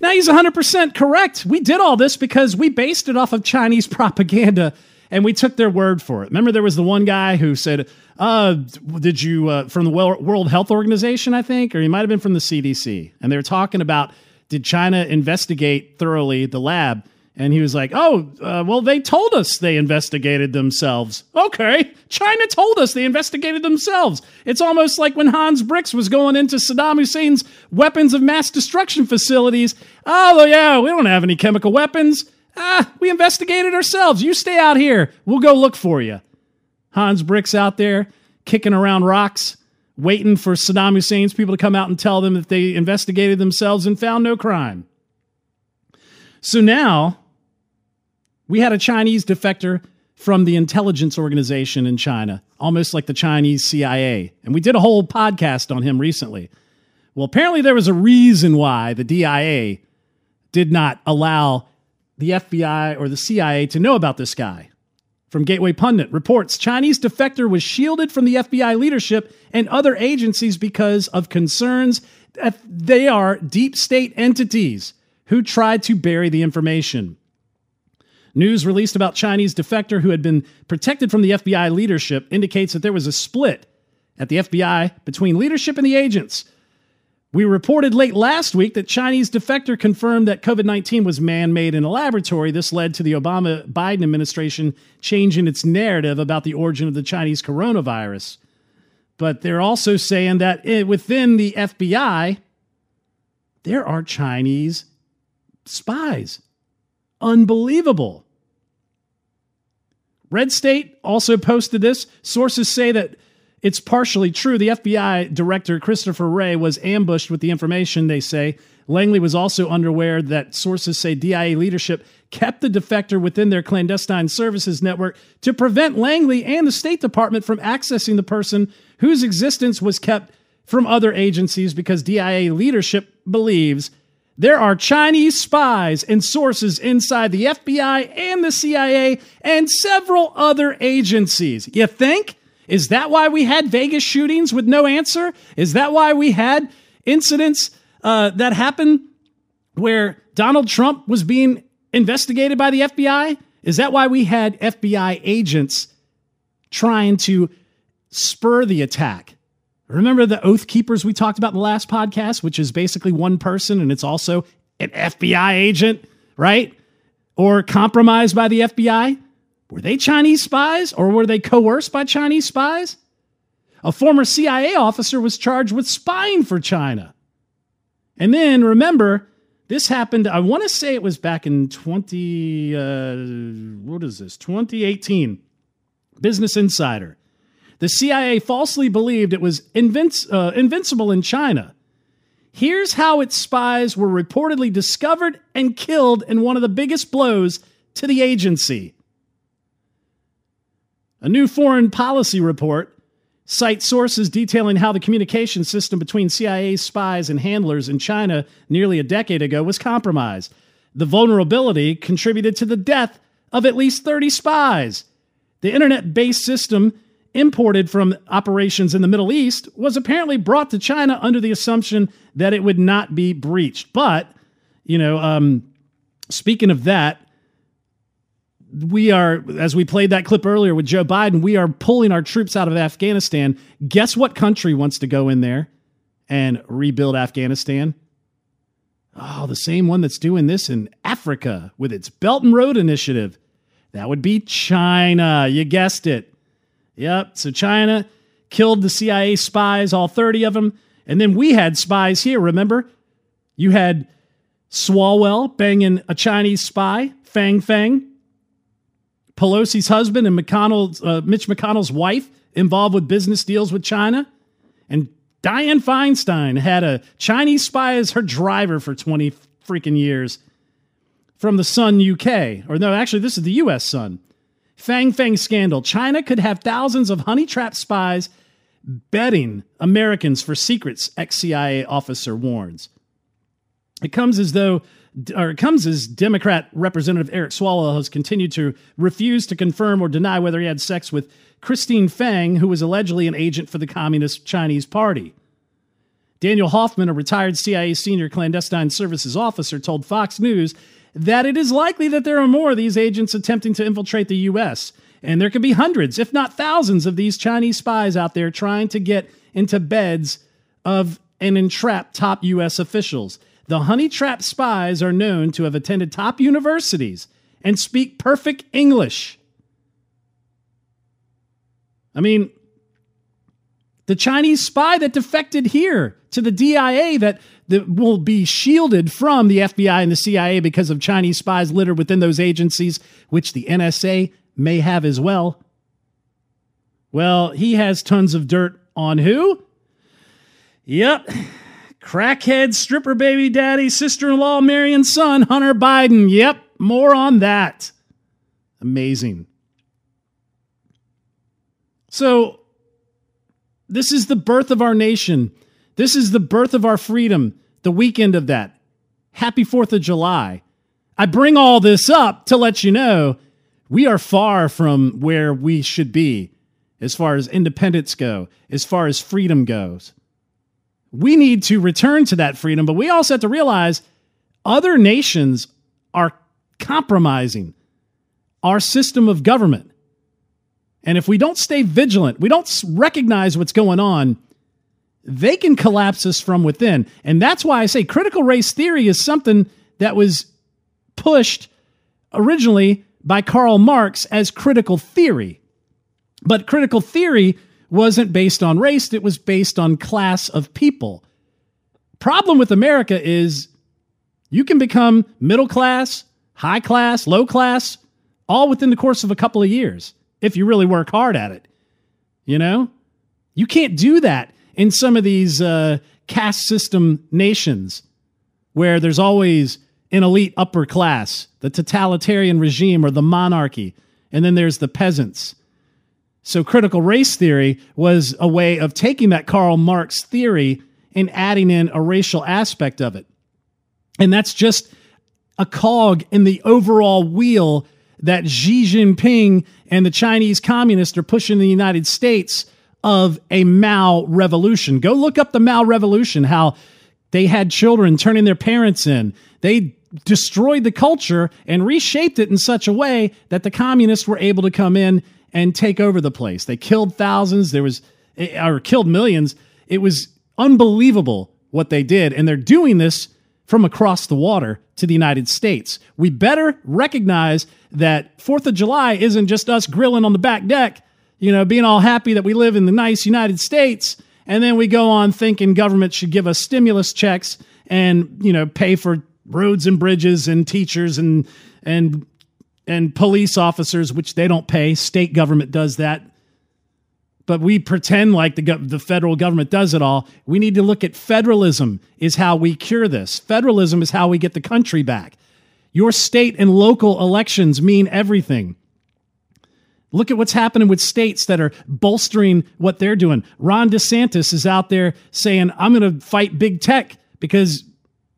Now he's 100% correct. We did all this because we based it off of Chinese propaganda and we took their word for it. Remember, there was the one guy who said, uh, Did you, uh, from the World Health Organization, I think, or he might have been from the CDC. And they were talking about did China investigate thoroughly the lab? And he was like, Oh, uh, well, they told us they investigated themselves. Okay, China told us they investigated themselves. It's almost like when Hans Blix was going into Saddam Hussein's weapons of mass destruction facilities. Oh, yeah, we don't have any chemical weapons. Ah, we investigated ourselves. You stay out here. We'll go look for you. Hans Blix out there kicking around rocks waiting for Saddam Hussein's people to come out and tell them that they investigated themselves and found no crime. So now we had a Chinese defector from the intelligence organization in China, almost like the Chinese CIA. And we did a whole podcast on him recently. Well, apparently there was a reason why the DIA did not allow the FBI or the CIA to know about this guy from Gateway Pundit reports Chinese defector was shielded from the FBI leadership and other agencies because of concerns that they are deep state entities who tried to bury the information. News released about Chinese defector who had been protected from the FBI leadership indicates that there was a split at the FBI between leadership and the agents we reported late last week that Chinese defector confirmed that COVID 19 was man made in a laboratory. This led to the Obama Biden administration changing its narrative about the origin of the Chinese coronavirus. But they're also saying that eh, within the FBI, there are Chinese spies. Unbelievable. Red State also posted this. Sources say that it's partially true. The FBI director, Christopher Wray, was ambushed with the information, they say. Langley was also unaware that sources say DIA leadership kept the defector within their clandestine services network to prevent Langley and the State Department from accessing the person whose existence was kept from other agencies because DIA leadership believes there are Chinese spies and sources inside the FBI and the CIA and several other agencies. You think? Is that why we had Vegas shootings with no answer? Is that why we had incidents uh, that happened where Donald Trump was being investigated by the FBI? Is that why we had FBI agents trying to spur the attack? Remember the Oath Keepers we talked about in the last podcast, which is basically one person and it's also an FBI agent, right? Or compromised by the FBI? Were they Chinese spies or were they coerced by Chinese spies? A former CIA officer was charged with spying for China. And then remember, this happened, I want to say it was back in 20, uh, what is this, 2018. Business Insider the CIA falsely believed it was uh, invincible in China. Here's how its spies were reportedly discovered and killed in one of the biggest blows to the agency. A new foreign policy report cites sources detailing how the communication system between CIA spies and handlers in China nearly a decade ago was compromised. The vulnerability contributed to the death of at least 30 spies. The internet based system imported from operations in the Middle East was apparently brought to China under the assumption that it would not be breached. But, you know, um, speaking of that, we are, as we played that clip earlier with Joe Biden, we are pulling our troops out of Afghanistan. Guess what country wants to go in there and rebuild Afghanistan? Oh, the same one that's doing this in Africa with its Belt and Road Initiative. That would be China. You guessed it. Yep. So China killed the CIA spies, all 30 of them. And then we had spies here, remember? You had Swalwell banging a Chinese spy, Fang Fang. Pelosi's husband and McConnell's, uh, Mitch McConnell's wife involved with business deals with China. And Dianne Feinstein had a Chinese spy as her driver for 20 freaking years from the Sun UK. Or no, actually, this is the US Sun. Fang Fang scandal. China could have thousands of honey trap spies betting Americans for secrets, ex CIA officer warns. It comes as though, or it comes as Democrat Representative Eric Swalwell has continued to refuse to confirm or deny whether he had sex with Christine Fang, who was allegedly an agent for the Communist Chinese Party. Daniel Hoffman, a retired CIA senior clandestine services officer, told Fox News that it is likely that there are more of these agents attempting to infiltrate the U.S. And there could be hundreds, if not thousands, of these Chinese spies out there trying to get into beds of and entrap top U.S. officials. The honey trap spies are known to have attended top universities and speak perfect English. I mean, the Chinese spy that defected here to the DIA that that will be shielded from the FBI and the CIA because of Chinese spies littered within those agencies, which the NSA may have as well. Well, he has tons of dirt on who? Yep. Crackhead stripper baby daddy, sister in law, Marion son, Hunter Biden. Yep. More on that. Amazing. So, this is the birth of our nation. This is the birth of our freedom the weekend of that. Happy 4th of July. I bring all this up to let you know we are far from where we should be as far as independence go, as far as freedom goes. We need to return to that freedom, but we also have to realize other nations are compromising our system of government. And if we don't stay vigilant, we don't recognize what's going on, they can collapse us from within. And that's why I say critical race theory is something that was pushed originally by Karl Marx as critical theory. But critical theory wasn't based on race, it was based on class of people. Problem with America is you can become middle class, high class, low class, all within the course of a couple of years. if you really work hard at it. You know? You can't do that in some of these uh, caste system nations where there's always an elite upper class, the totalitarian regime or the monarchy, and then there's the peasants. So critical race theory was a way of taking that Karl Marx theory and adding in a racial aspect of it. And that's just a cog in the overall wheel that Xi Jinping and the Chinese communists are pushing in the United States of a Mao revolution. Go look up the Mao revolution, how they had children turning their parents in. They destroyed the culture and reshaped it in such a way that the communists were able to come in and take over the place. They killed thousands, there was eh, or killed millions. It was unbelievable what they did and they're doing this from across the water to the United States. We better recognize that 4th of July isn't just us grilling on the back deck, you know, being all happy that we live in the nice United States and then we go on thinking government should give us stimulus checks and, you know, pay for roads and bridges and teachers and and and police officers, which they don't pay. State government does that. But we pretend like the, the federal government does it all. We need to look at federalism, is how we cure this. Federalism is how we get the country back. Your state and local elections mean everything. Look at what's happening with states that are bolstering what they're doing. Ron DeSantis is out there saying, I'm going to fight big tech because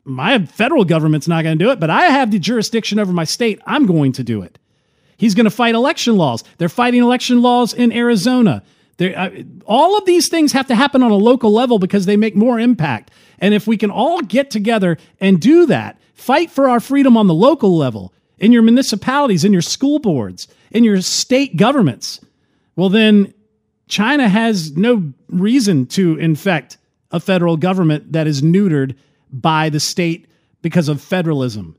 my federal government's not going to do it, but I have the jurisdiction over my state. I'm going to do it. He's going to fight election laws. They're fighting election laws in Arizona. Uh, all of these things have to happen on a local level because they make more impact. And if we can all get together and do that, fight for our freedom on the local level, in your municipalities, in your school boards, in your state governments, well, then China has no reason to infect a federal government that is neutered by the state because of federalism.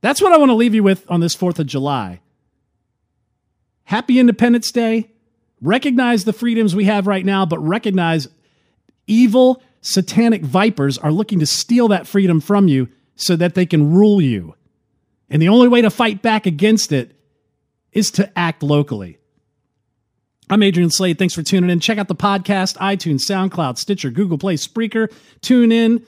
That's what I want to leave you with on this 4th of July. Happy Independence Day. Recognize the freedoms we have right now, but recognize evil satanic vipers are looking to steal that freedom from you so that they can rule you. And the only way to fight back against it is to act locally. I'm Adrian Slade. Thanks for tuning in. Check out the podcast, iTunes, SoundCloud, Stitcher, Google Play, Spreaker. Tune in.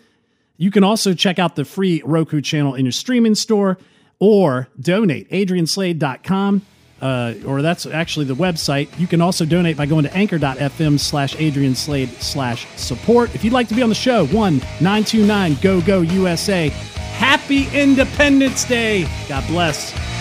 You can also check out the free Roku channel in your streaming store or donate, adrianslade.com. Uh, or that's actually the website. You can also donate by going to anchor.fm slash Adrian Slade slash support. If you'd like to be on the show, 1 929 GO GO USA. Happy Independence Day. God bless.